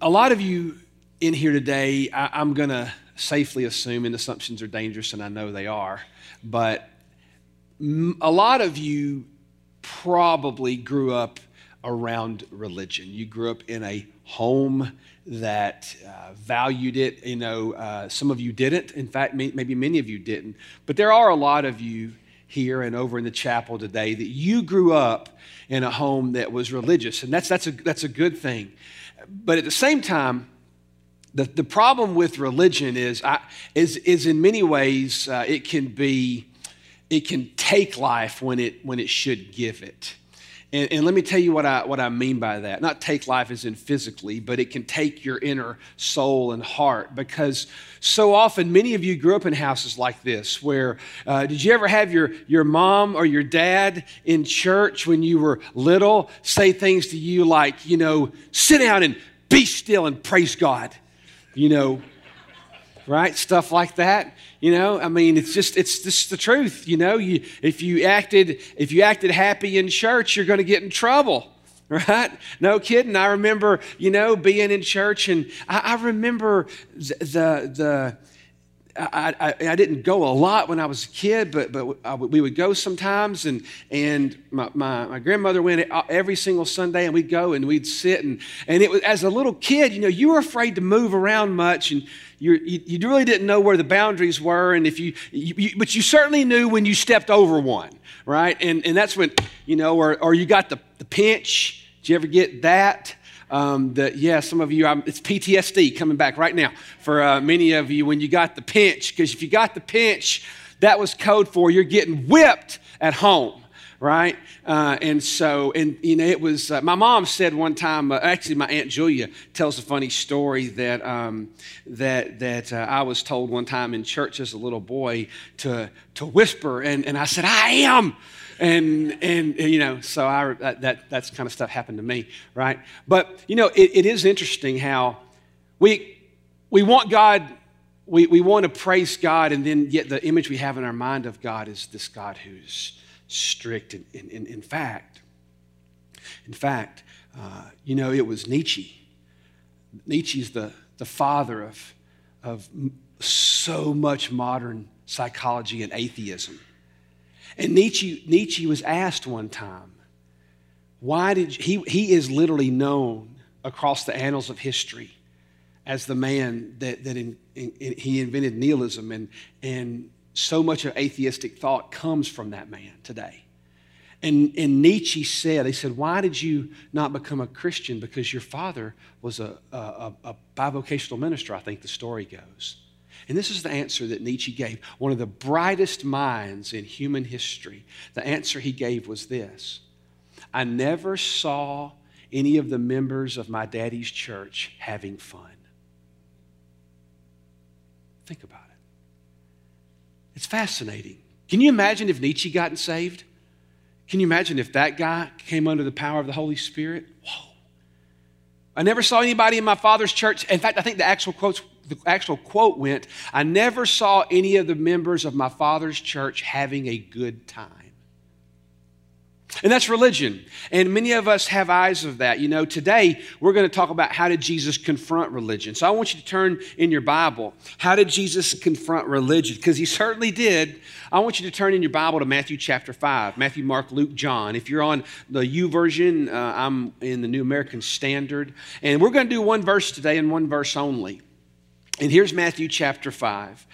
a lot of you in here today, I, am going to safely assume, and assumptions are dangerous, and I know they are, but a lot of you probably grew up around religion. You grew up in a home that uh, valued it. You know, uh, some of you didn't. In fact, may, maybe many of you didn't. But there are a lot of you here and over in the chapel today that you grew up in a home that was religious, and that's that's a that's a good thing. But at the same time, the, the problem with religion is, I, is, is in many ways, uh, it can be, it can take life when it, when it should give it. And, and, let me tell you what I, what I mean by that. Not take life as in physically, but it can take your inner soul and heart. Because so often, many of you grew up in houses like this, where uh, did you ever have your, your mom or your dad in church when you were little say things to you like, you know, sit down and be still and praise God? you know, right? Stuff like that. You know, I mean, it's just it's just the truth. You know, you if you acted if you acted happy in church, you're going to get in trouble. Right? No kidding. I remember, you know, being in church, and I, I remember the the I, I, I, didn't go a lot when I was a kid, but, but I, we would go sometimes. And, and my, my, my, grandmother went every single Sunday, and we'd go and we'd sit. And, and it was, as a little kid, you know, you were afraid to move around much, and you, you, you really didn't know where the boundaries were. And if you, you, but you certainly knew when you stepped over one, right? And, and that's when, you know, or, or you got the, the pinch. Did you ever get that? Um, that, yeah, some of you, I'm, it's PTSD coming back right now for uh, many of you when you got the pinch. Because if you got the pinch, that was code for you're getting whipped at home right? Uh, and so, and you know, it was uh, my mom said one time. Uh, actually, my aunt Julia tells a funny story that um, that that uh, I was told one time in church as a little boy to to whisper, and and I said, "I am." And and you know so I, that, that that's kind of stuff happened to me right? But you know it, it is interesting how we we want god we, we want to praise god and then yet the image we have in our mind of god is this god who's strict and in, fact in fact uh, you know it was nietzsche. Nietzsche's the, the father of, of so much modern psychology and atheism and Nietzsche, Nietzsche was asked one time, why did he, he is literally known across the annals of history as the man that, that in, in, in, he invented nihilism, and, and so much of atheistic thought comes from that man today. And, and Nietzsche said, he said, why did you not become a Christian? Because your father was a, a, a bivocational minister, I think the story goes. And this is the answer that Nietzsche gave, one of the brightest minds in human history. The answer he gave was this I never saw any of the members of my daddy's church having fun. Think about it. It's fascinating. Can you imagine if Nietzsche gotten saved? Can you imagine if that guy came under the power of the Holy Spirit? Whoa. I never saw anybody in my father's church. In fact, I think the actual quotes the actual quote went, I never saw any of the members of my father's church having a good time. And that's religion. And many of us have eyes of that. You know, today we're going to talk about how did Jesus confront religion. So I want you to turn in your Bible. How did Jesus confront religion? Because he certainly did. I want you to turn in your Bible to Matthew chapter 5. Matthew, Mark, Luke, John. If you're on the YouVersion, uh, I'm in the New American Standard. And we're going to do one verse today and one verse only. And here's Matthew chapter 5.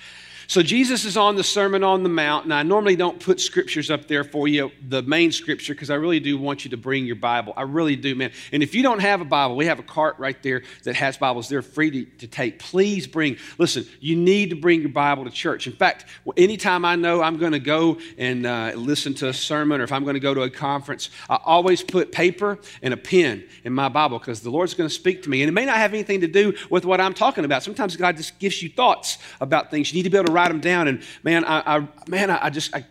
So Jesus is on the Sermon on the Mount, and I normally don't put scriptures up there for you, the main scripture, because I really do want you to bring your Bible. I really do, man. And if you don't have a Bible, we have a cart right there that has Bibles. They're free to, to take. Please bring, listen, you need to bring your Bible to church. In fact, anytime I know I'm going to go and uh, listen to a sermon or if I'm going to go to a conference, I always put paper and a pen in my Bible because the Lord's going to speak to me. And it may not have anything to do with what I'm talking about. Sometimes God just gives you thoughts about things. You need to be able to write them down. And man, I, I man, I, I just, I,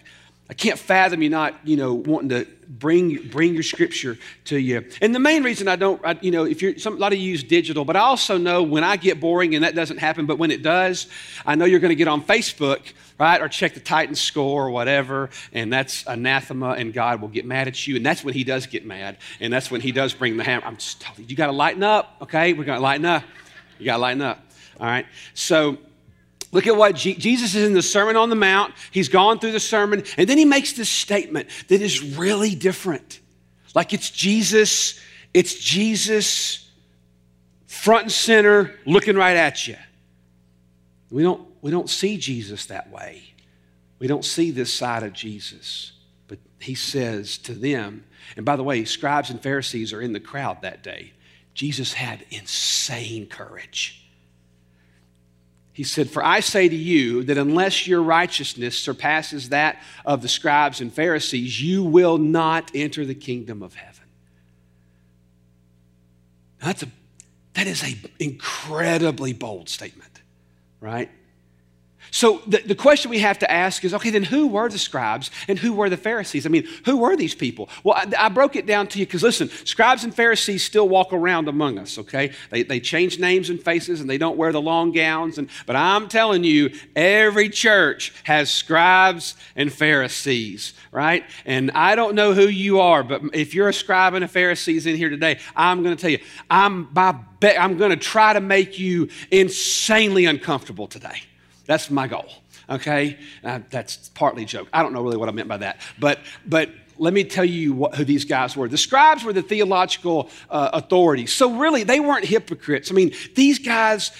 I can't fathom you not, you know, wanting to bring bring your scripture to you. And the main reason I don't, I, you know, if you're some, a lot of you use digital, but I also know when I get boring, and that doesn't happen, but when it does, I know you're going to get on Facebook, right, or check the Titan score or whatever, and that's anathema, and God will get mad at you, and that's when He does get mad, and that's when He does bring the hammer. I'm just telling you, you got to lighten up, okay? We're going to lighten up. You got to lighten up. All right. So Look at what Je- Jesus is in the Sermon on the Mount. He's gone through the sermon, and then he makes this statement that is really different. Like it's Jesus, it's Jesus front and center looking right at you. We don't, we don't see Jesus that way. We don't see this side of Jesus. But he says to them, and by the way, scribes and Pharisees are in the crowd that day. Jesus had insane courage. He said, For I say to you that unless your righteousness surpasses that of the scribes and Pharisees, you will not enter the kingdom of heaven. Now that's a, that is an incredibly bold statement, right? So the, the question we have to ask is okay, then who were the scribes and who were the Pharisees? I mean, who were these people? Well, I, I broke it down to you because listen, scribes and Pharisees still walk around among us, okay? They, they change names and faces and they don't wear the long gowns. And, but I'm telling you, every church has scribes and Pharisees, right? And I don't know who you are, but if you're a scribe and a Pharisees in here today, I'm going to tell you, I'm, I'm going to try to make you insanely uncomfortable today. That's my goal. Okay, uh, that's partly a joke. I don't know really what I meant by that, but but let me tell you what, who these guys were. The scribes were the theological uh, authorities. So really, they weren't hypocrites. I mean, these guys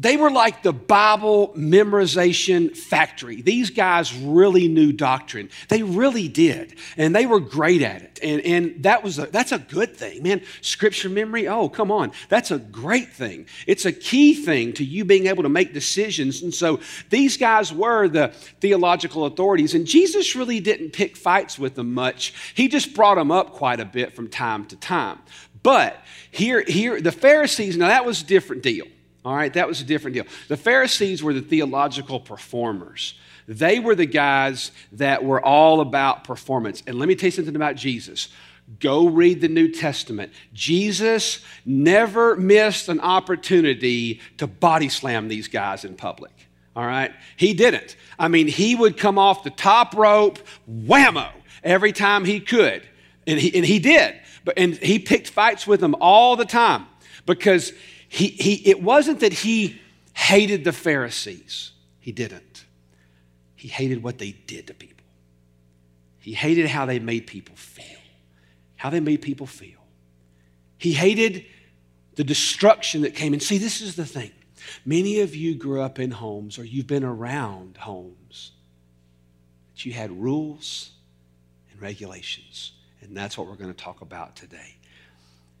they were like the Bible memorization factory. These guys really knew doctrine. They really did. And they were great at it. And, and that was a, that's a good thing, man. Scripture memory, oh, come on. That's a great thing. It's a key thing to you being able to make decisions. And so these guys were the theological authorities. And Jesus really didn't pick fights with them much. He just brought them up quite a bit from time to time. But here, here, the Pharisees, now that was a different deal. All right, that was a different deal. The Pharisees were the theological performers. They were the guys that were all about performance. And let me tell you something about Jesus. Go read the New Testament. Jesus never missed an opportunity to body slam these guys in public. All right? He didn't. I mean, he would come off the top rope, whammo, every time he could. And he, and he did. But, and he picked fights with them all the time because he, he, it wasn't that he hated the Pharisees, he didn't. He hated what they did to people. He hated how they made people feel, how they made people feel. He hated the destruction that came. And see, this is the thing. Many of you grew up in homes or you've been around homes that you had rules and regulations. And that's what we're going to talk about today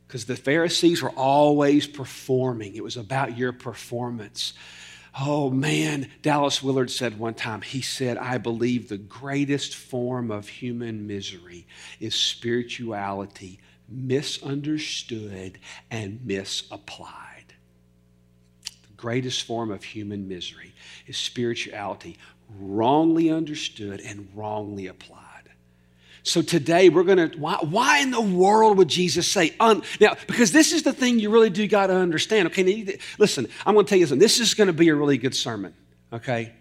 because the Pharisees were always performing. It was about your performance. Oh man, Dallas Willard said one time, he said, I believe the greatest form of human misery is spirituality misunderstood and misapplied. The greatest form of human misery is spirituality wrongly understood and wrongly applied. So today we're going to, why, why, in the world would Jesus say, un, now, because this is the thing you really do got to understand. Okay, listen, I'm going to tell you something. This is going to be a really good sermon, okay?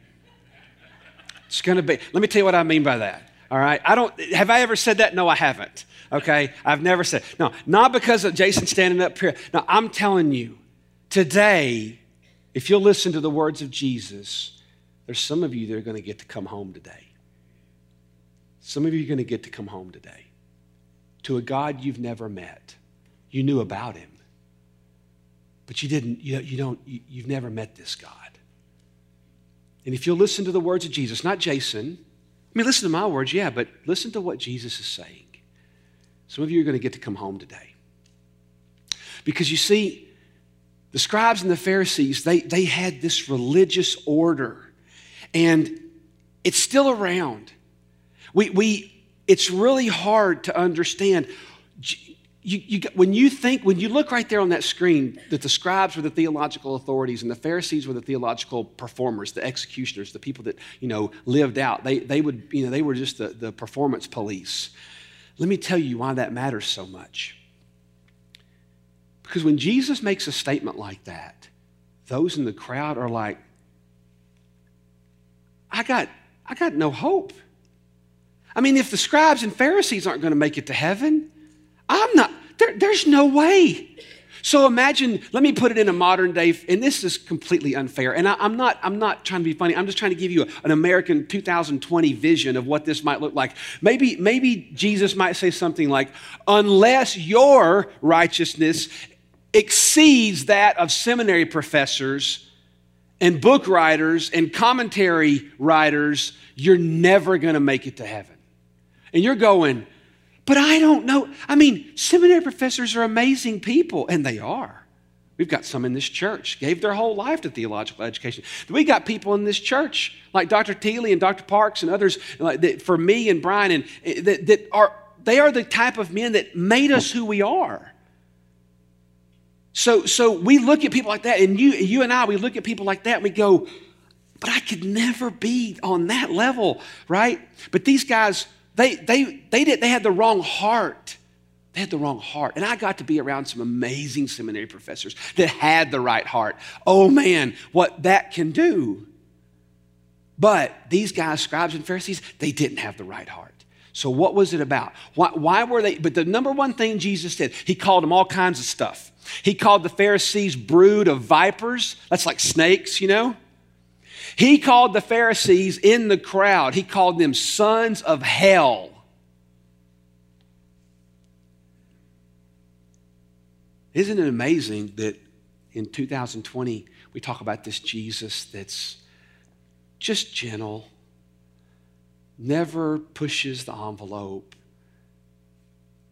It's going to be, let me tell you what I mean by that, all right? I don't, have I ever said that? No, I haven't, okay? I've never said, no, not because of Jason standing up here. No, I'm telling you, today, if you'll listen to the words of Jesus, there's some of you that are going to get to come home today. Some of you are going to get to come home today to a God you've never met. You knew about him, but you didn't, you, you don't, you, you've never met this God. And if you'll listen to the words of Jesus, not Jason, I mean, listen to my words, yeah, but listen to what Jesus is saying. Some of you are going to get to come home today. Because you see, the scribes and the Pharisees, they, they had this religious order, and it's still around. We, we, it's really hard to understand. you, you, when you think, when you look right there on that screen, that the scribes were the theological authorities and the Pharisees were the theological performers, the executioners, the people that, you know, lived out. They, they would, you know, they were just the, the performance police. Let me tell you why that matters so much. Because when Jesus makes a statement like that, those in the crowd are like, I got, I got no hope. I mean, if the scribes and Pharisees aren't going to make it to heaven, I'm not, there, there's no way. So imagine, let me put it in a modern day, and this is completely unfair. And I, am not, I'm not trying to be funny. I'm just trying to give you an American 2020 vision of what this might look like. Maybe, maybe Jesus might say something like, unless your righteousness exceeds that of seminary professors and book writers and commentary writers, you're never going to make it to heaven. And you're going, but I don't know. I mean, seminary professors are amazing people, and they are. We've got some in this church, gave their whole life to theological education. We got people in this church, like Dr. Teeley and Dr. Parks and others, like that, for me and Brian, and eh, that, that are they are the type of men that made us who we are. So, so we look at people like that, and you, you and I, we look at people like that, and we go, but I could never be on that level, right? But these guys they, they, they, did, they had the wrong heart. They had the wrong heart. And I got to be around some amazing seminary professors that had the right heart. Oh man, what that can do. But these guys, scribes and Pharisees, they didn't have the right heart. So, what was it about? Why, why, were they? But the number one thing Jesus did, he called them all kinds of stuff. He called the Pharisees brood of vipers. That's like snakes, you know? He called the Pharisees in the crowd, he called them sons of hell. Isn't it amazing that in 2020 we talk about this Jesus that's just gentle, never pushes the envelope,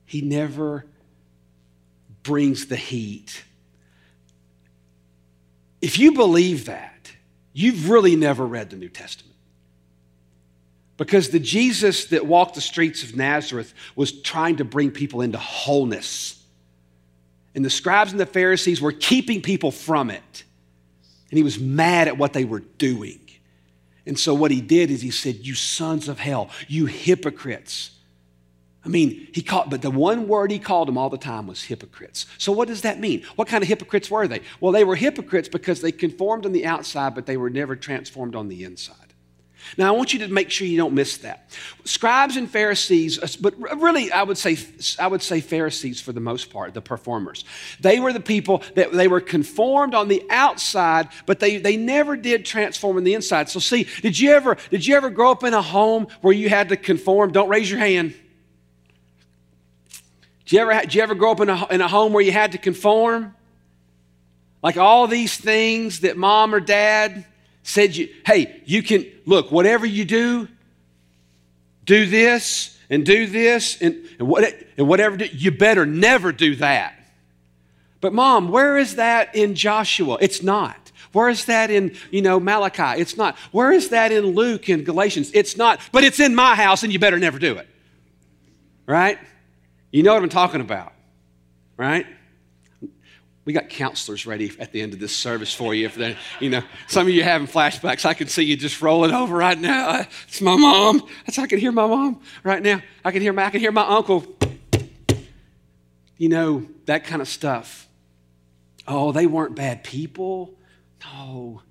he never brings the heat. If you believe that, you've really never read the New Testament. Because the Jesus that walked the streets of Nazareth was trying to bring people into wholeness. And the scribes and the Pharisees were keeping people from it. And he was mad at what they were doing. And so what he did is he said, You sons of hell, you hypocrites. I mean, he called, but the one word he called them all the time was hypocrites. So, what does that mean? What kind of hypocrites were they? Well, they were hypocrites because they conformed on the outside, but they were never transformed on the inside. Now, I want you to make sure you don't miss that. Scribes and Pharisees, uh, but really, I would say, I would say Pharisees for the most part, the performers. They were the people that they were conformed on the outside, but they, they never did transform on the inside. So, see, did you ever did you ever grow up in a home where you had to conform? Don't raise your hand. Did you ever, did you ever grow up in a, in a home where you had to conform? Like all these things that mom or dad said, you, hey, you can, look, whatever you do, do this and do this and, and, what, and whatever, do, you better never do that. But mom, where is that in Joshua? It's not. Where is that in, you know, Malachi? It's not. Where is that in Luke and Galatians? It's not. But it's in my house and you better never do it. Right? You know what I'm talking about, right? We got counselors ready at the end of this service for you. If they, you know, some of you having flashbacks, I can see you just rolling over right now. Uh, it's my mom. That's I can hear my mom right now. I can hear my, I can hear my uncle. You know that kind of stuff. Oh, they weren't bad people. No,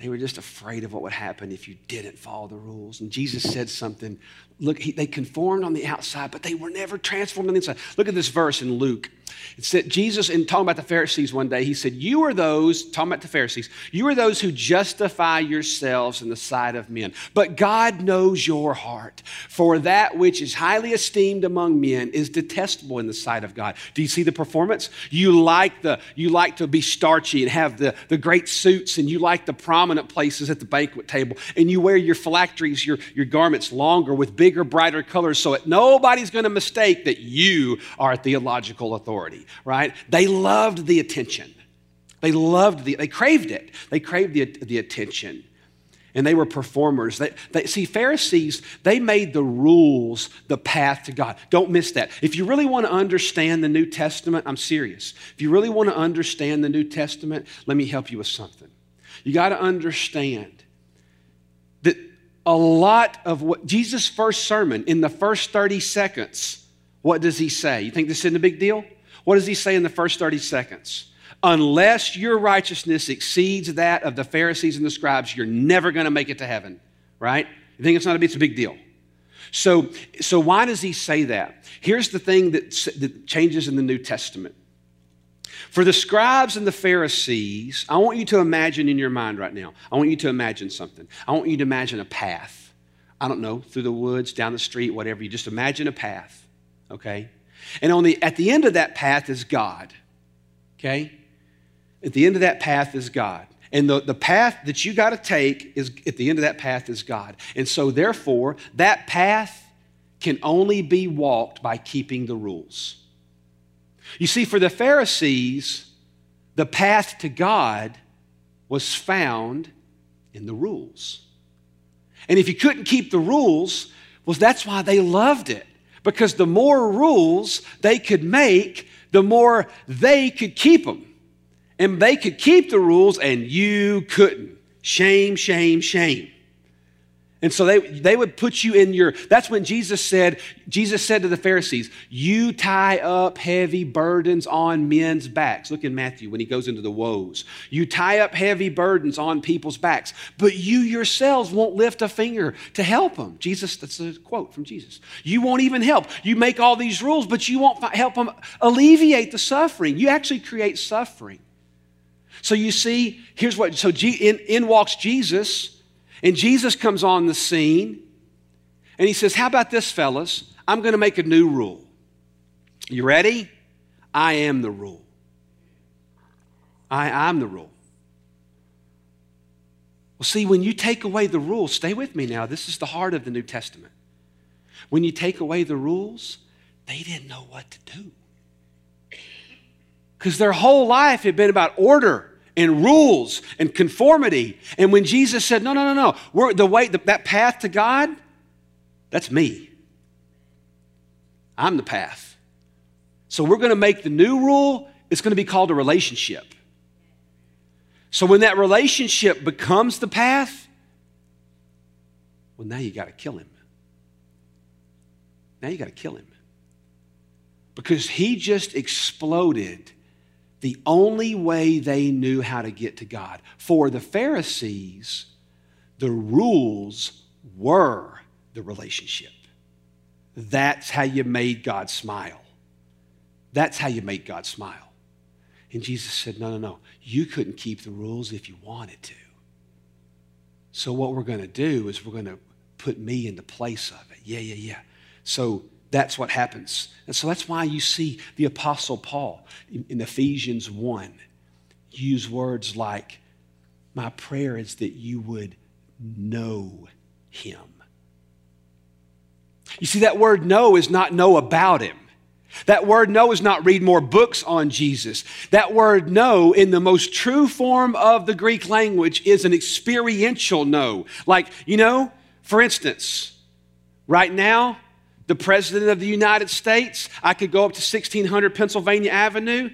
they were just afraid of what would happen if you didn't follow the rules. And Jesus said something. Look, he, they conformed on the outside, but they were never transformed on the inside. Look at this verse in Luke. It said, Jesus, in talking about the Pharisees one day, he said, You are those, talking about the Pharisees, you are those who justify yourselves in the sight of men. But God knows your heart. For that which is highly esteemed among men is detestable in the sight of God. Do you see the performance? You like the you like to be starchy and have the, the great suits, and you like the prominent places at the banquet table, and you wear your phylacteries, your, your garments longer with bigger, brighter colors, so that nobody's going to mistake that you are a theological authority authority, right? They loved the attention. They loved the, they craved it. They craved the, the attention. and they were performers. They, they, see, Pharisees, they made the rules the path to God. Don't miss that. If you really want to understand the New Testament, I'm serious. If you really want to understand the New Testament, let me help you with something. You got to understand that a lot of what Jesus' first sermon, in the first 30 seconds, what does he say? You think this isn't a big deal? What does he say in the first 30 seconds? unless your righteousness exceeds that of the Pharisees and the scribes, you're never going to make it to heaven, right? You think it's not a, it's a big deal. So, so why does he say that? Here's the thing that, that changes in the New Testament. For the scribes and the Pharisees, I want you to imagine in your mind right now, I want you to imagine something. I want you to imagine a path. I don't know, through the woods, down the street, whatever. You just imagine a path, okay? And on the, at the end of that path is God, okay? At the end of that path is God. And the, the path that you got to take is at the end of that path is God. And so, therefore, that path can only be walked by keeping the rules. You see, for the Pharisees, the path to God was found in the rules. And if you couldn't keep the rules, well, that's why they loved it. Because the more rules they could make, the more they could keep them and they could keep the rules and you couldn't. Shame, shame, shame. And so they, they would put you in your, that's when Jesus said, Jesus said to the Pharisees, You tie up heavy burdens on men's backs. Look in Matthew when he goes into the woes. You tie up heavy burdens on people's backs, but you yourselves won't lift a finger to help them. Jesus, that's a quote from Jesus. You won't even help. You make all these rules, but you won't help them alleviate the suffering. You actually create suffering. So you see, here's what, so G, in, in walks Jesus, and Jesus comes on the scene, and he says, How about this, fellas? I'm going to make a new rule. You ready? I am the rule. I, I'm the rule. Well, see, when you take away the rules, stay with me now. This is the heart of the New Testament. When you take away the rules, they didn't know what to do. Because their whole life had been about order and rules and conformity. And when Jesus said, No, no, no, no, we're, the way, the, that path to God, that's me. I'm the path. So we're going to make the new rule, it's going to be called a relationship. So when that relationship becomes the path, well, now you got to kill him. Now you got to kill him. Because he just exploded the only way they knew how to get to God. For the Pharisees, the rules were the relationship. That's how you made God smile. That's how you make God smile. And Jesus said, No, no, no. You couldn't keep the rules if you wanted to. So, what we're going to do is we're going to put me in the place of it. Yeah, yeah, yeah. So, that's what happens. And so that's why you see the Apostle Paul in, Ephesians 1 use words like, My prayer is that you would know him. You see, that word know is not know about him. That word know is not read more books on Jesus. That word know, in the most true form of the Greek language, is an experiential know. Like, you know, for instance, right now, the President of the United States. I could go up to 1600 Pennsylvania Avenue.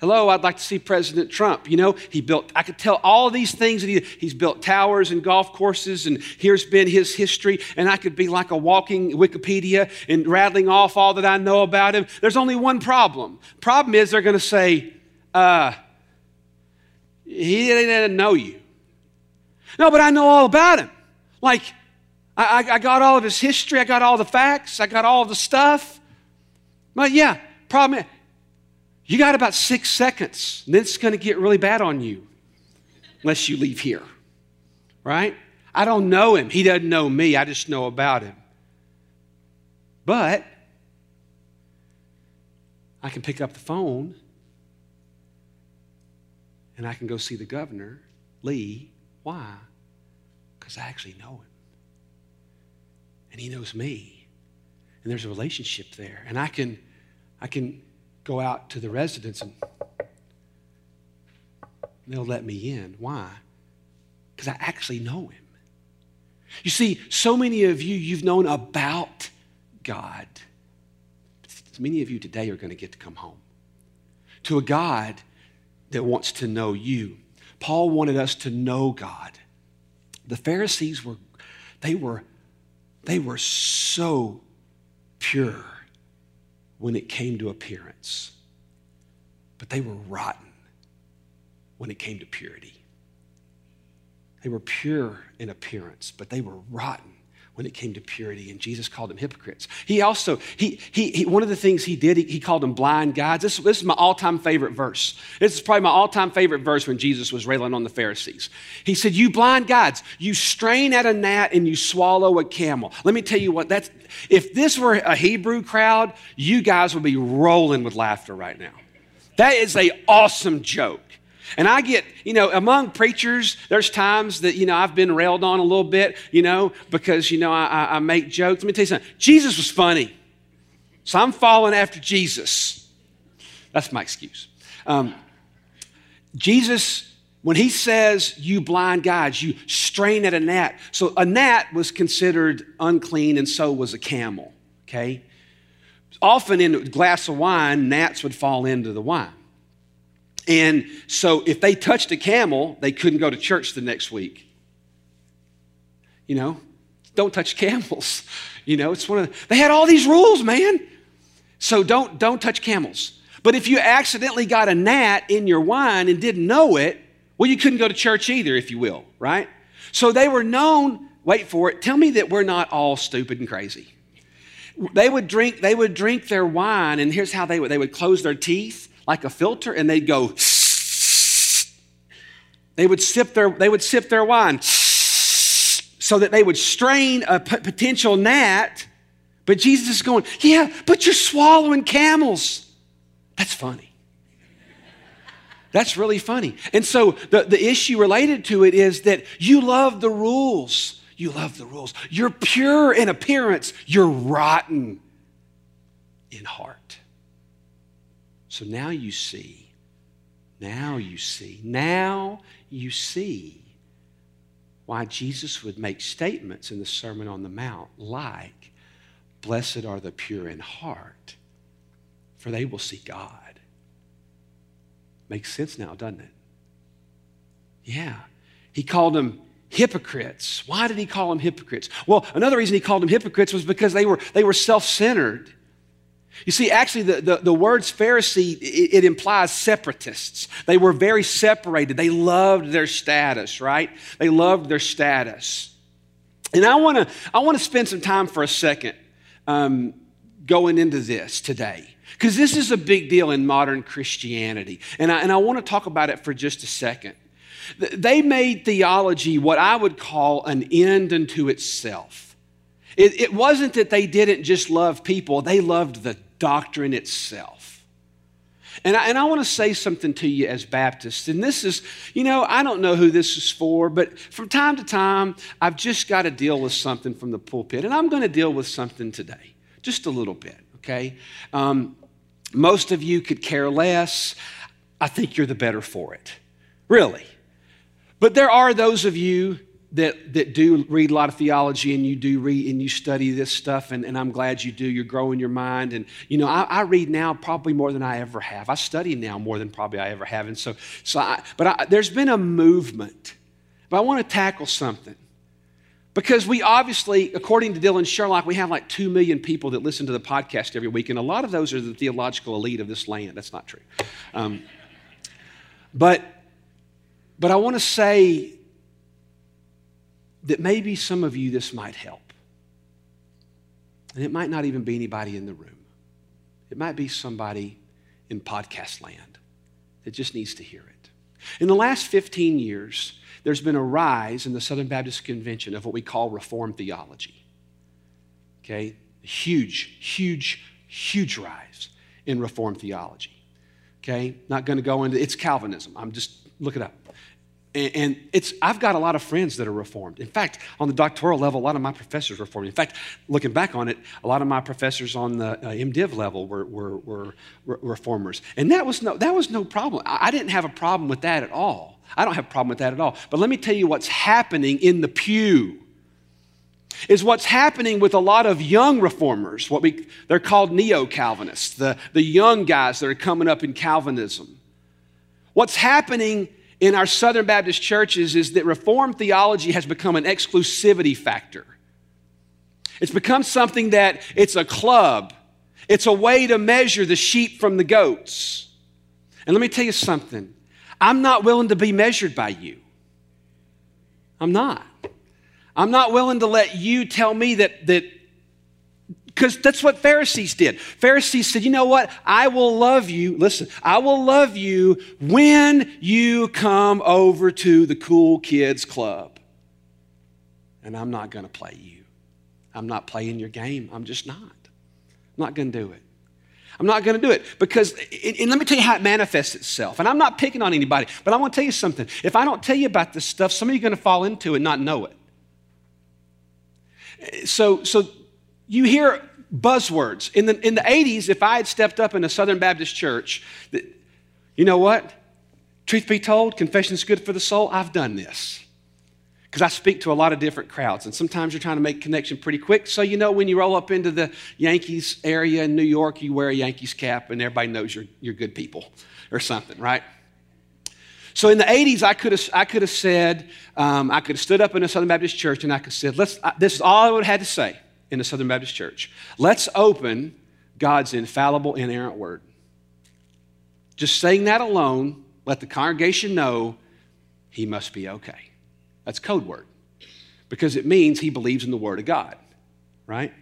Hello, I'd like to see President Trump. You know, he built, I could tell all these things that he, he's built towers and golf courses, and here's been his history, and I could be like a walking Wikipedia and rattling off all that I know about him. There's only one problem. Problem is, they're going to say, uh, he didn't know you. No, but I know all about him. Like, I, I, got all of his history, I got all the facts, I got all the stuff. But yeah, problem is, you got about six seconds, and then it's going to get really bad on you unless you leave here, right? I don't know him. He doesn't know me. I just know about him. But I can pick up the phone and I can go see the governor, Lee. Why? Because I actually know him and he knows me. And there's a relationship there. And I can, I can go out to the residence and they'll let me in. Why? Because I actually know him. You see, so many of you, you've known about God. Many of you today are going to get to come home to a God that wants to know you. Paul wanted us to know God. The Pharisees were, they were, they were so pure when it came to appearance, but they were rotten when it came to purity. They were pure in appearance, but they were rotten when it came to purity, and Jesus called them hypocrites. He also, he, he, he one of the things he did, he, he called them blind guides. This, this is my all time favorite verse. This is probably my all time favorite verse when Jesus was railing on the Pharisees. He said, You blind guides, you strain at a gnat and you swallow a camel. Let me tell you what, that's, if this were a Hebrew crowd, you guys would be rolling with laughter right now. That is a awesome joke. And I get, you know, among preachers, there's times that, you know, I've been railed on a little bit, you know, because, you know, I, I make jokes. Let me tell you something Jesus was funny. So I'm following after Jesus. That's my excuse. Um, Jesus, when he says, you blind guides, you strain at a gnat. So a gnat was considered unclean, and so was a camel, okay? Often in a glass of wine, gnats would fall into the wine. And so if they touched a camel, they couldn't go to church the next week. You know, don't touch camels. You know, it's one of the, they had all these rules, man. So don't don't touch camels. But if you accidentally got a gnat in your wine and didn't know it, well, you couldn't go to church either, if you will, right? So they were known, wait for it, tell me that we're not all stupid and crazy. They would drink, they would drink their wine, and here's how they would they would close their teeth like a filter and they'd go they would sip their they would sip their wine so that they would strain a p- potential gnat. But jesus is going yeah but you're swallowing camels. That's funny. That's really funny. And so the, the issue related to it is that you love the rules. You love the rules. You're pure in appearance. You're rotten in heart so now you see, now you see, now you see why Jesus would make statements in the Sermon on the Mount like, Blessed are the pure in heart, for they will see God. Makes sense now, doesn't it? Yeah. He called them hypocrites. Why did he call them hypocrites? Well, another reason he called them hypocrites was because they were, they were self centered. You see, actually, the, the, the words Pharisee, it, it, implies separatists. They were very separated. They loved their status, right? They loved their status. And I want to I wanna spend some time for a second um, going into this today. Because this is a big deal in modern Christianity. And I, and I want to talk about it for just a second. They made theology what I would call an end unto itself. It, it wasn't that they didn't just love people, they loved the doctrine itself. And I, and I want to say something to you as Baptists. And this is, you know, I don't know who this is for, but from time to time, I've just got to deal with something from the pulpit. And I'm going to deal with something today, just a little bit, okay? Um, most of you could care less. I think you're the better for it, really. But there are those of you that, that do read a lot of theology and you do read and you study this stuff, and, and I'm glad you do. You're growing your mind. And, you know, I, I read now probably more than I ever have. I study now more than probably I ever have. And so, so I, but I, there's been a movement. But I want to tackle something. Because we obviously, according to Dylan Sherlock, we have like 2 million people that listen to the podcast every week, and a lot of those are the theological elite of this land. That's not true. Um, but, but I want to say that maybe some of you this might help. And it might not even be anybody in the room, it might be somebody in podcast land that just needs to hear it. In the last 15 years, there's been a rise in the Southern Baptist Convention of what we call Reformed theology. Okay? Huge, huge, huge rise in Reformed theology. Okay? Not going to go into it's Calvinism. I'm just look it up. And it's, I've got a lot of friends that are Reformed. In fact, on the doctoral level, a lot of my professors are Reformed. In fact, looking back on it, a lot of my professors on the uh, MDiv level were, were, were, Reformers. And that was no, that was no problem. I didn't have a problem with that at all. I don't have a problem with that at all. But let me tell you what's happening in the pew is what's happening with a lot of young reformers, what we, they're called neo Calvinists, the, the young guys that are coming up in Calvinism. What's happening in our Southern Baptist churches is that Reformed theology has become an exclusivity factor. It's become something that it's a club, it's a way to measure the sheep from the goats. And let me tell you something I'm not willing to be measured by you. I'm not. I'm not willing to let you tell me that, that because that's what Pharisees did. Pharisees said, you know what? I will love you. Listen, I will love you when you come over to the cool kids club. And I'm not going to play you. I'm not playing your game. I'm just not. I'm not going to do it. I'm not going to do it because, and let me tell you how it manifests itself. And I'm not picking on anybody, but I want to tell you something. If I don't tell you about this stuff, some of you are going to fall into it and not know it. So, so you hear buzzwords. In the, in the 80s, if I had stepped up in a Southern Baptist church, that, you know what? Truth be told, confession is good for the soul. I've done this because I speak to a lot of different crowds, and sometimes you're trying to make connection pretty quick. So you know when you roll up into the Yankees area in New York, you wear a Yankees cap, and everybody knows you're, you're good people or something, right? So in the 80s, I could have, I could have said, um, I could have stood up in a Southern Baptist church and I could have said, let's, this is all I would have had to say in a Southern Baptist church. Let's open God's infallible, inerrant word. Just saying that alone, let the congregation know he must be okay. That's code word because it means he believes in the word of God, right?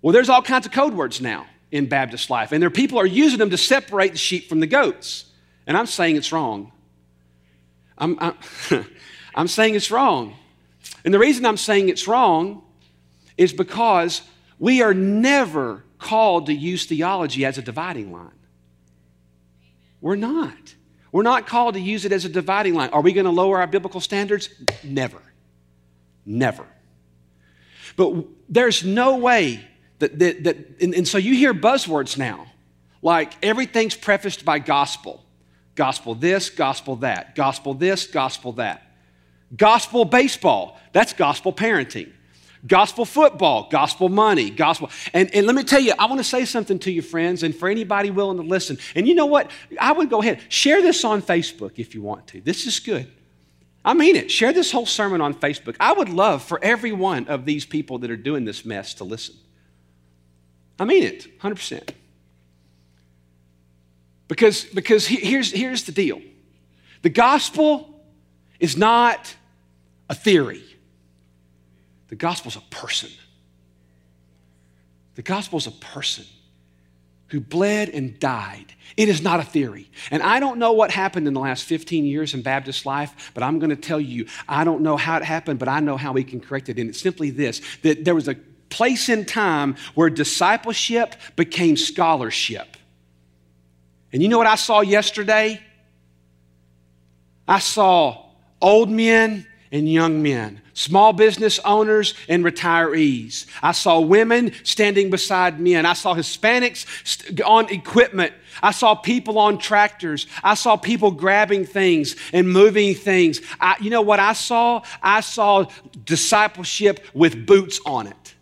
Well, there's all kinds of code words now in Baptist life, and there people are using them to separate the sheep from the goats. And I'm saying it's wrong. I'm, I'm, I'm saying it's wrong. And the reason I'm saying it's wrong is because we are never called to use theology as a dividing line. We're not. We're not called to use it as a dividing line. Are we going to lower our biblical standards? Never. Never. But there's no way that, that, that and, and so you hear buzzwords now, like everything's prefaced by gospel. Gospel this, gospel that, gospel this, gospel that. Gospel baseball, that's gospel parenting. Gospel football, gospel money, gospel. And, and let me tell you, I want to say something to you, friends, and for anybody willing to listen. And you know what? I would go ahead, share this on Facebook if you want to. This is good. I mean it. Share this whole sermon on Facebook. I would love for every one of these people that are doing this mess to listen. I mean it, 100%. Because, because here's, here's the deal the gospel is not a theory, the gospel is a person. The gospel is a person who bled and died. It is not a theory. And I don't know what happened in the last 15 years in Baptist life, but I'm going to tell you, I don't know how it happened, but I know how we can correct it. And it's simply this that there was a place in time where discipleship became scholarship. And you know what I saw yesterday? I saw old men and young men, small business owners and retirees. I saw women standing beside men. I saw Hispanics on equipment. I saw people on tractors. I saw people grabbing things and moving things. I, you know what I saw? I saw discipleship with boots on it.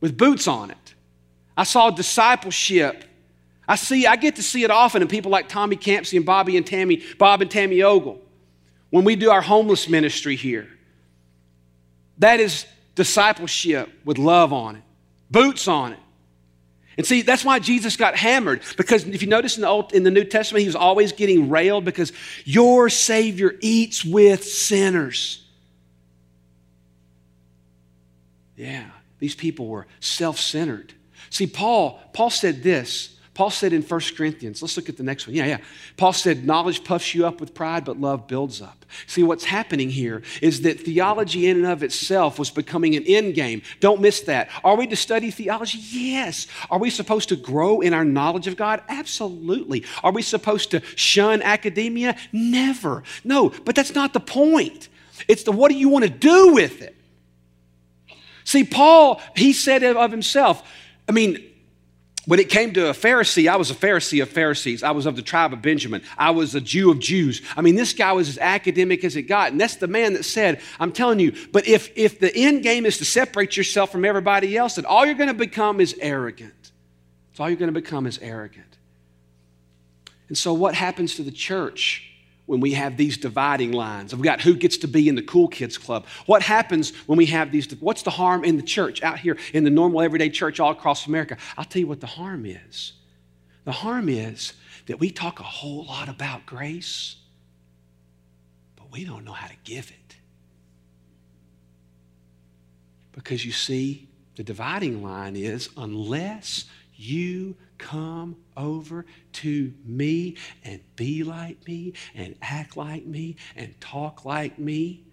With boots on it. I saw discipleship I see, I get to see it often in people like Tommy Campsey and Bobby and Tammy, Bob and Tammy Ogle. When we do our homeless ministry here, that is discipleship with love on it, boots on it. And see, that's why Jesus got hammered. Because if you notice in the, Old, in the New Testament, he was always getting railed because your Savior eats with sinners. Yeah, these people were self centered. See, Paul, Paul said this Paul said in 1 Corinthians, let's look at the next one. Yeah, yeah. Paul said, Knowledge puffs you up with pride, but love builds up. See, what's happening here is that theology in and of itself was becoming an end game. Don't miss that. Are we to study theology? Yes. Are we supposed to grow in our knowledge of God? Absolutely. Are we supposed to shun academia? Never. No, but that's not the point. It's the what do you want to do with it? See, Paul, he said of himself, I mean, when it came to a Pharisee, I was a Pharisee of Pharisees. I was of the tribe of Benjamin. I was a Jew of Jews. I mean, this guy was as academic as it got. And that's the man that said, I'm telling you, but if, if the end game is to separate yourself from everybody else, then all you're going to become is arrogant. It's all you're going to become is arrogant. And so, what happens to the church? When we have these dividing lines. We've got who gets to be in the cool kids club. What happens when we have these? What's the harm in the church out here in the normal everyday church all across America? I'll tell you what the harm is. The harm is that we talk a whole lot about grace, but we don't know how to give it. Because you see, the dividing line is unless you come over to me and be like me and act like me and talk like me,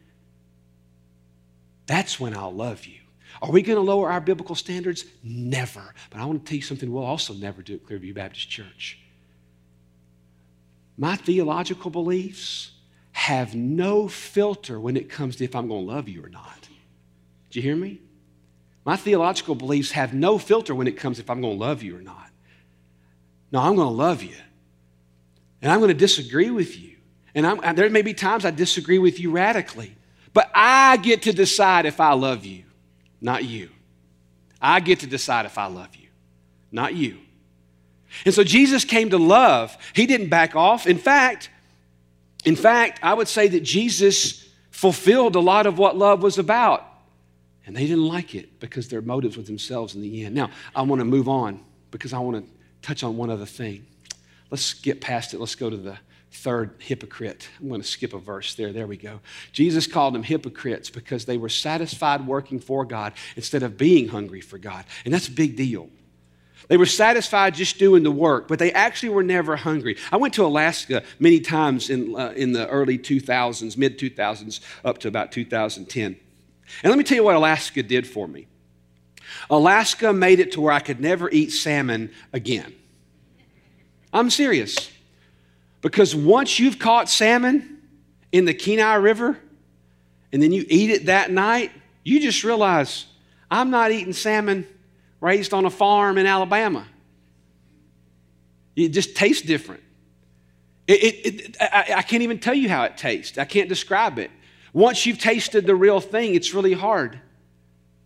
that's when I'll love you. Are we going to lower our biblical standards? Never. But I want to tell you something we'll also never do at Clearview Baptist Church. My theological beliefs have no filter when it comes to if I'm going to love you or not. Did you hear me? My theological beliefs have no filter when it comes if I'm going to love you or not. No, I'm going to love you. And I'm going to disagree with you. And I'm, there may be times I disagree with you radically. But I get to decide if I love you, not you. I get to decide if I love you, not you. And so Jesus came to love. He didn't back off. In fact, in fact, I would say that Jesus fulfilled a lot of what love was about. And they didn't like it because their motives were themselves in the end. Now, I want to move on because I want to touch on one other thing. Let's get past it. Let's go to the third hypocrite. I'm going to skip a verse there. There we go. Jesus called them hypocrites because they were satisfied working for God instead of being hungry for God. And that's a big deal. They were satisfied just doing the work, but they actually were never hungry. I went to Alaska many times in, uh, in the early 2000s, mid 2000s, up to about 2010. And let me tell you what Alaska did for me. Alaska made it to where I could never eat salmon again. I'm serious. Because once you've caught salmon in the Kenai River and then you eat it that night, you just realize I'm not eating salmon raised on a farm in Alabama. It just tastes different. It, it, it, I, I can't even tell you how it tastes. I can't describe it. Once you've tasted the real thing, it's really hard.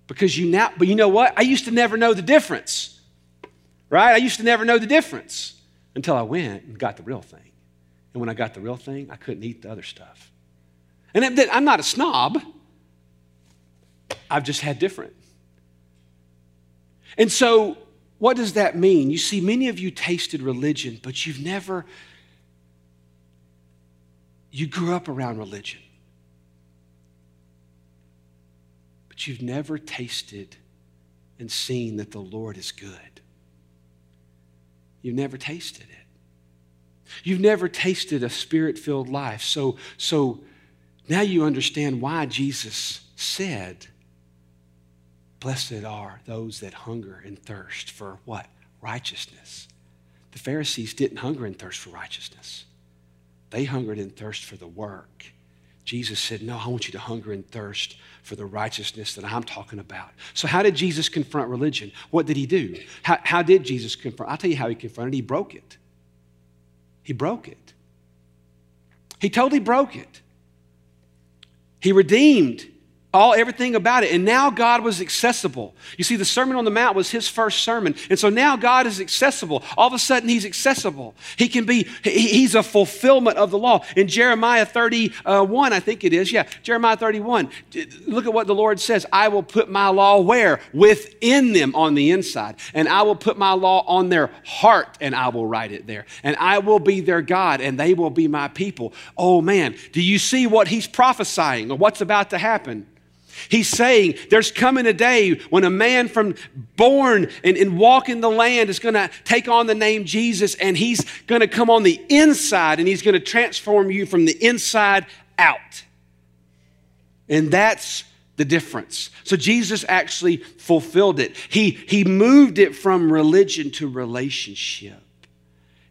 Because you now, but you know what? I used to never know the difference, right? I used to never know the difference until I went and got the real thing. And when I got the real thing, I couldn't eat the other stuff. And I'm not a snob, I've just had different. And so, what does that mean? You see, many of you tasted religion, but you've never, you grew up around religion. But you've never tasted and seen that the Lord is good. You've never tasted it. You've never tasted a spirit filled life. So, so now you understand why Jesus said, Blessed are those that hunger and thirst for what? Righteousness. The Pharisees didn't hunger and thirst for righteousness, they hungered and thirst for the work Jesus said, No, I want you to hunger and thirst for the righteousness that I'm talking about. So, how did Jesus confront religion? What did he do? How, how did Jesus confront? I'll tell you how he confronted He broke it. He broke it. He totally broke it. He redeemed all everything about it. And now god was accessible. You see the sermon on the mount was his first sermon. And so now god is accessible. All of a sudden he's accessible. He can be he's a fulfillment of the law. In jeremiah 31 i think it is yeah jeremiah 31 look at what the lord says. I will put my law where? Within them on the inside. And i will put my law on their heart and i will write it there. And i will be their god and they will be my people. Oh man do you see what he's prophesying or what's about to happen He's saying there's coming a day when a man from born and, and walk in the land is going to take on the name Jesus and he's going to come on the inside and he's going to transform you from the inside out. And that's the difference. So Jesus actually fulfilled it. He, he moved it from religion to relationship.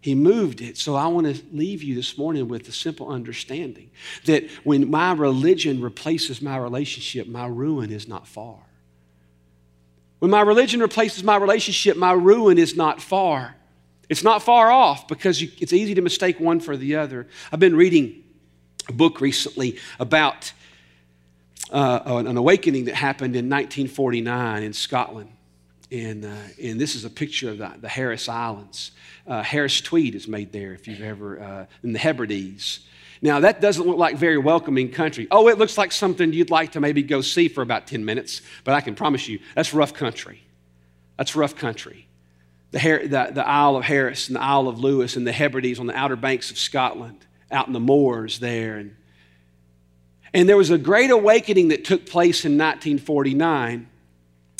He moved it. So I want to leave you this morning with a simple understanding that when my religion replaces my relationship, my ruin is not far. When my religion replaces my relationship, my ruin is not far. It's not far off because you, it's easy to mistake one for the other. I've been reading a book recently about uh, an awakening that happened in 1949 in Scotland. And, uh, and this is a picture of the, the Harris Islands. Uh, Harris Tweed is made there, if you've ever, uh, in the Hebrides. Now, that doesn't look like very welcoming country. Oh, it looks like something you'd like to maybe go see for about 10 minutes, but I can promise you that's rough country. That's rough country. The, the, the Isle of Harris and the Isle of Lewis and the Hebrides on the outer banks of Scotland, out in the moors there. And, and there was a great awakening that took place in 1949.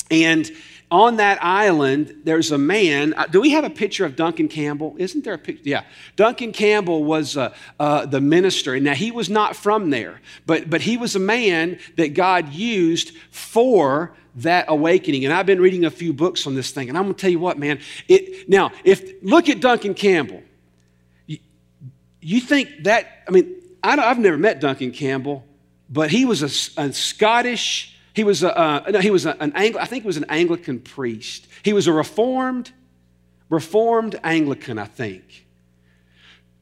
And on that island, there's a man. Uh, do we have a picture of Duncan Campbell? Isn't there a picture? Yeah. Duncan Campbell was uh, uh, the minister. And now, he was not from there, but, but he was a man that God used for that awakening. And I've been reading a few books on this thing, and I'm going to tell you what, man. It, now, if look at Duncan Campbell. You, you think that, I mean, I have never met Duncan Campbell, but he was a, a Scottish he was, a, uh, no, he was a, an Angli- I think he was an Anglican priest. He was a reformed, reformed Anglican, I think.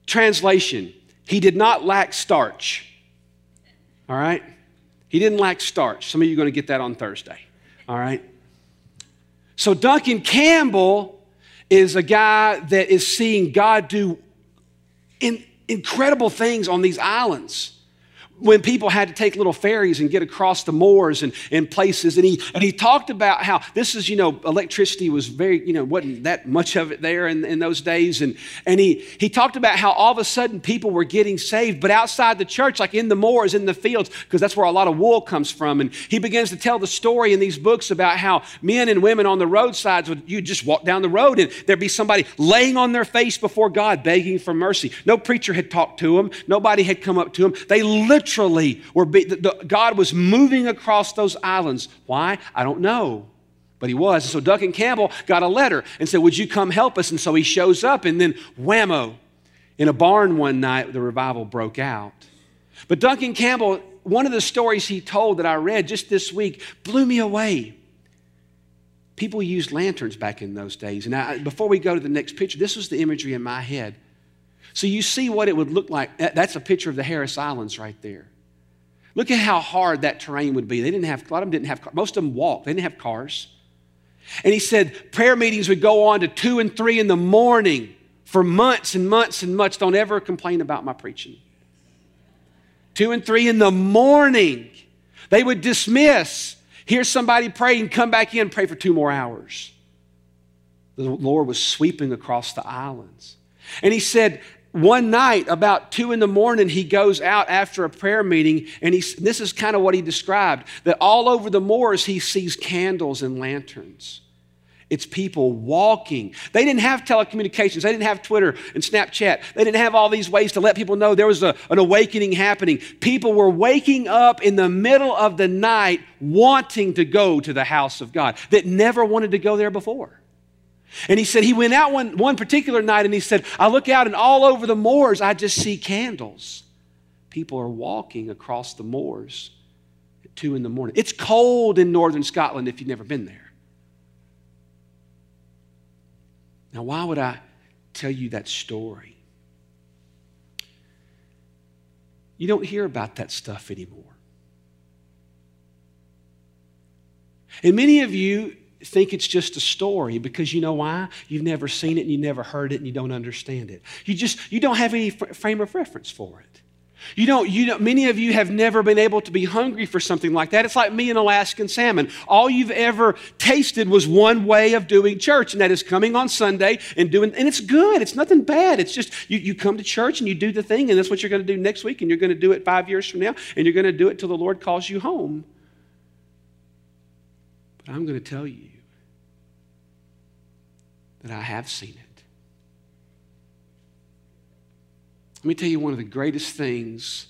Translation, he did not lack starch. All right? He didn't lack starch. Some of you are going to get that on Thursday. All right? So Duncan Campbell is a guy that is seeing God do in, incredible things on these islands when people had to take little ferries and get across the moors and, and places. And he, and he talked about how this is, you know, electricity was very, you know, wasn't that much of it there in, in those days. And, and he, he talked about how all of a sudden people were getting saved, but outside the church, like in the moors, in the fields, because that's where a lot of wool comes from. And he begins to tell the story in these books about how men and women on the roadsides would, you just walk down the road and there'd be somebody laying on their face before God, begging for mercy. No preacher had talked to them. Nobody had come up to them. They literally literally were, be, the, the, God was moving across those islands. Why? I don't know. But he was. So Duncan Campbell got a letter and said, Would you come help us? And so he shows up, and then whammo, in a barn one night, the revival broke out. But Duncan Campbell, one of the stories he told that I read just this week blew me away. People used lanterns back in those days. And I, before we go to the next picture, this was the imagery in my head. So you see what it would look like. That's a picture of the Harris Islands right there. Look at how hard that terrain would be. They didn't have, a lot of them didn't have, most of them walked. They didn't have cars. And he said prayer meetings would go on to two and three in the morning for months and months and months. Don't ever complain about my preaching. Two and three in the morning. They would dismiss, hear somebody pray, and come back in, pray for two more hours. The Lord was sweeping across the islands. And he said, one night, about two in the morning, he goes out after a prayer meeting, and he, this is kind of what he described that all over the moors he sees candles and lanterns. It's people walking. They didn't have telecommunications. They didn't have Twitter and Snapchat. They didn't have all these ways to let people know there was a, an awakening happening. People were waking up in the middle of the night wanting to go to the house of God that never wanted to go there before. And he said he went out one, one particular night and he said, I look out and all over the moors, I just see candles. People are walking across the moors at two in the morning. It's cold in northern Scotland if you've never been there. Now, why would I tell you that story? You don't hear about that stuff anymore. And many of you think it's just a story because you know why? You've never seen it and you never heard it and you don't understand it. You just you don't have any frame of reference for it. You don't, you don't, many of you have never been able to be hungry for something like that. It's like me and Alaskan salmon. All you've ever tasted was one way of doing church, and that is coming on Sunday and doing, and it's good. It's nothing bad. It's just you, you come to church and you do the thing, and that's what you're going to do next week, and you're going to do it five years from now, and you're going to do it till the Lord calls you home. But I'm going to tell you that I have seen it. Let me tell you one of the greatest things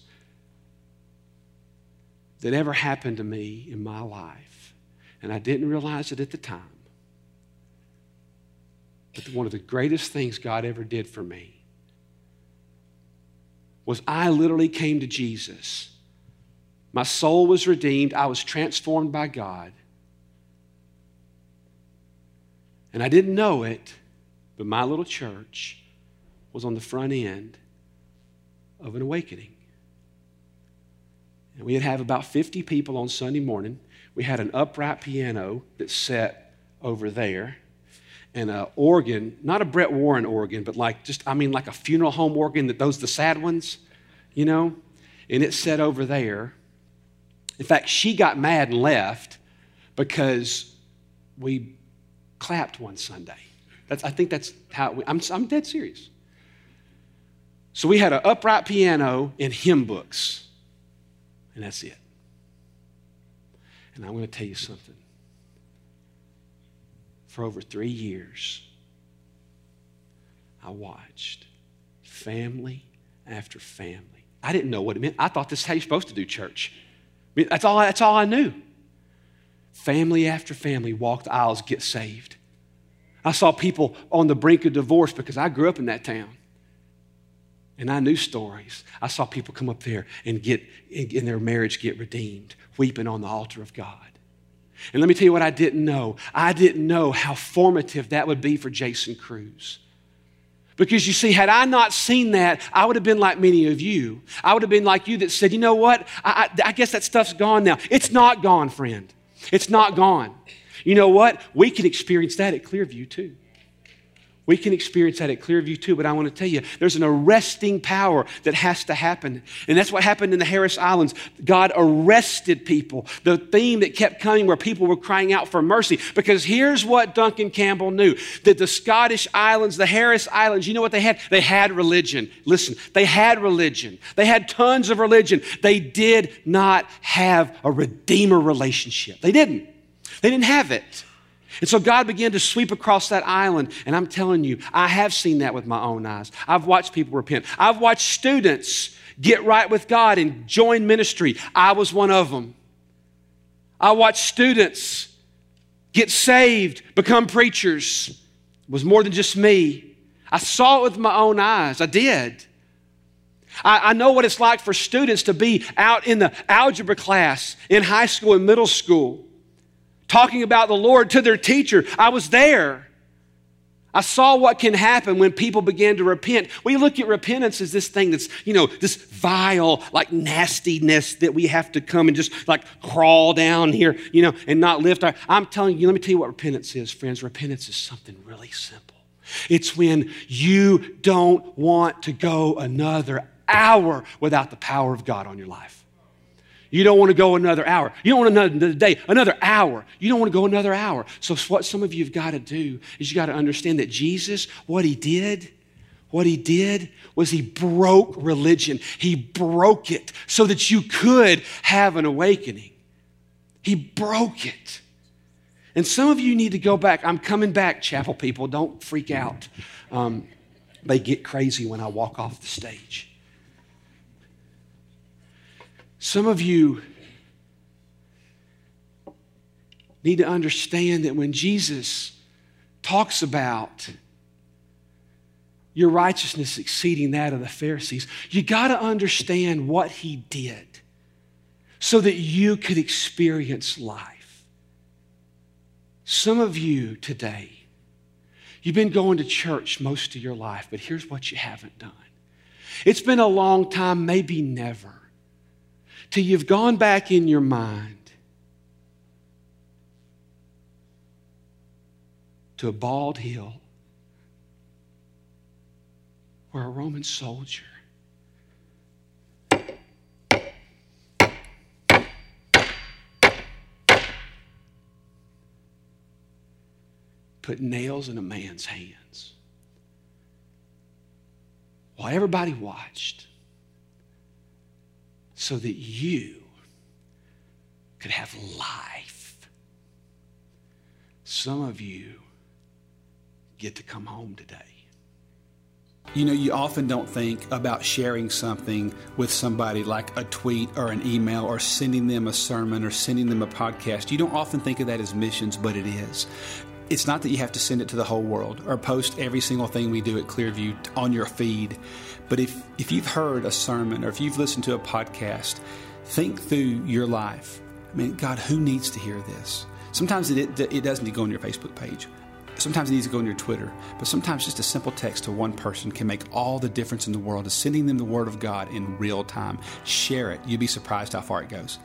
that ever happened to me in my life, and I didn't realize it at the time. But one of the greatest things God ever did for me was I literally came to Jesus. My soul was redeemed, I was transformed by God. And I didn't know it, but my little church was on the front end of an awakening. And we'd have about 50 people on Sunday morning. We had an upright piano that sat over there and an organ, not a Brett Warren organ, but like just, I mean, like a funeral home organ that those, the sad ones, you know? And it sat over there. In fact, she got mad and left because we clapped one Sunday. That's, I think that's how we, I'm, I'm dead serious. So we had an upright piano and hymn books, and that's it. And I'm going to tell you something. For over three years, I watched family after family. I didn't know what it meant. I thought this is how you're supposed to do church. I mean, that's, all, that's all I knew. Family after family walked aisles, get saved. I saw people on the brink of divorce because I grew up in that town. And I knew stories. I saw people come up there and get in their marriage get redeemed, weeping on the altar of God. And let me tell you what I didn't know. I didn't know how formative that would be for Jason Cruz. Because you see, had I not seen that, I would have been like many of you. I would have been like you that said, you know what? I, I, I guess that stuff's gone now. It's not gone, friend. It's not gone. You know what? We can experience that at Clearview too. We can experience that at Clearview too, but I want to tell you, there's an arresting power that has to happen. And that's what happened in the Harris Islands. God arrested people. The theme that kept coming where people were crying out for mercy. Because here's what Duncan Campbell knew that the Scottish Islands, the Harris Islands, you know what they had? They had religion. Listen, they had religion. They had tons of religion. They did not have a Redeemer relationship. They didn't. They didn't have it. And so God began to sweep across that island. And I'm telling you, I have seen that with my own eyes. I've watched people repent. I've watched students get right with God and join ministry. I was one of them. I watched students get saved, become preachers. It was more than just me. I saw it with my own eyes. I did. I, I, know what it's like for students to be out in the algebra class in high school and middle school talking about the Lord to their teacher. I was there. I saw what can happen when people begin to repent. We look at repentance as this thing that's, you know, this vile, like nastiness that we have to come and just like crawl down here, you know, and not lift our. I'm telling you, let me tell you what repentance is, friends. Repentance is something really simple. It's when you don't want to go another hour without the power of God on your life. You don't want to go another hour. You don't want another day, another hour. You don't want to go another hour. So, what some of you have got to do is you got to understand that Jesus, what he did, what he did was he broke religion. He broke it so that you could have an awakening. He broke it. And some of you need to go back. I'm coming back, chapel people. Don't freak out. Um, they get crazy when I walk off the stage. Some of you need to understand that when Jesus talks about your righteousness exceeding that of the Pharisees, you got to understand what he did so that you could experience life. Some of you today, you've been going to church most of your life, but here's what you haven't done. It's been a long time, maybe never till you've gone back in your mind to a bald hill where a Roman soldier put nails in a man's hands while everybody watched so that you could have life. Some of you get to come home today. You know, you often don't think about sharing something with somebody like a tweet or an email or sending them a sermon or sending them a podcast. You don't often think of that as missions, but it is. It's not that you have to send it to the whole world or post every single thing we do at Clearview on your feed. But if, if you've heard a sermon or if you've listened to a podcast, think through your life. I mean, God, who needs to hear this? Sometimes it, it, it doesn't need to go on your Facebook page. Sometimes it needs to go on your Twitter, but sometimes just a simple text to one person can make all the difference in the world. Is sending them the Word of God in real time. Share it. You'd be surprised how far it goes.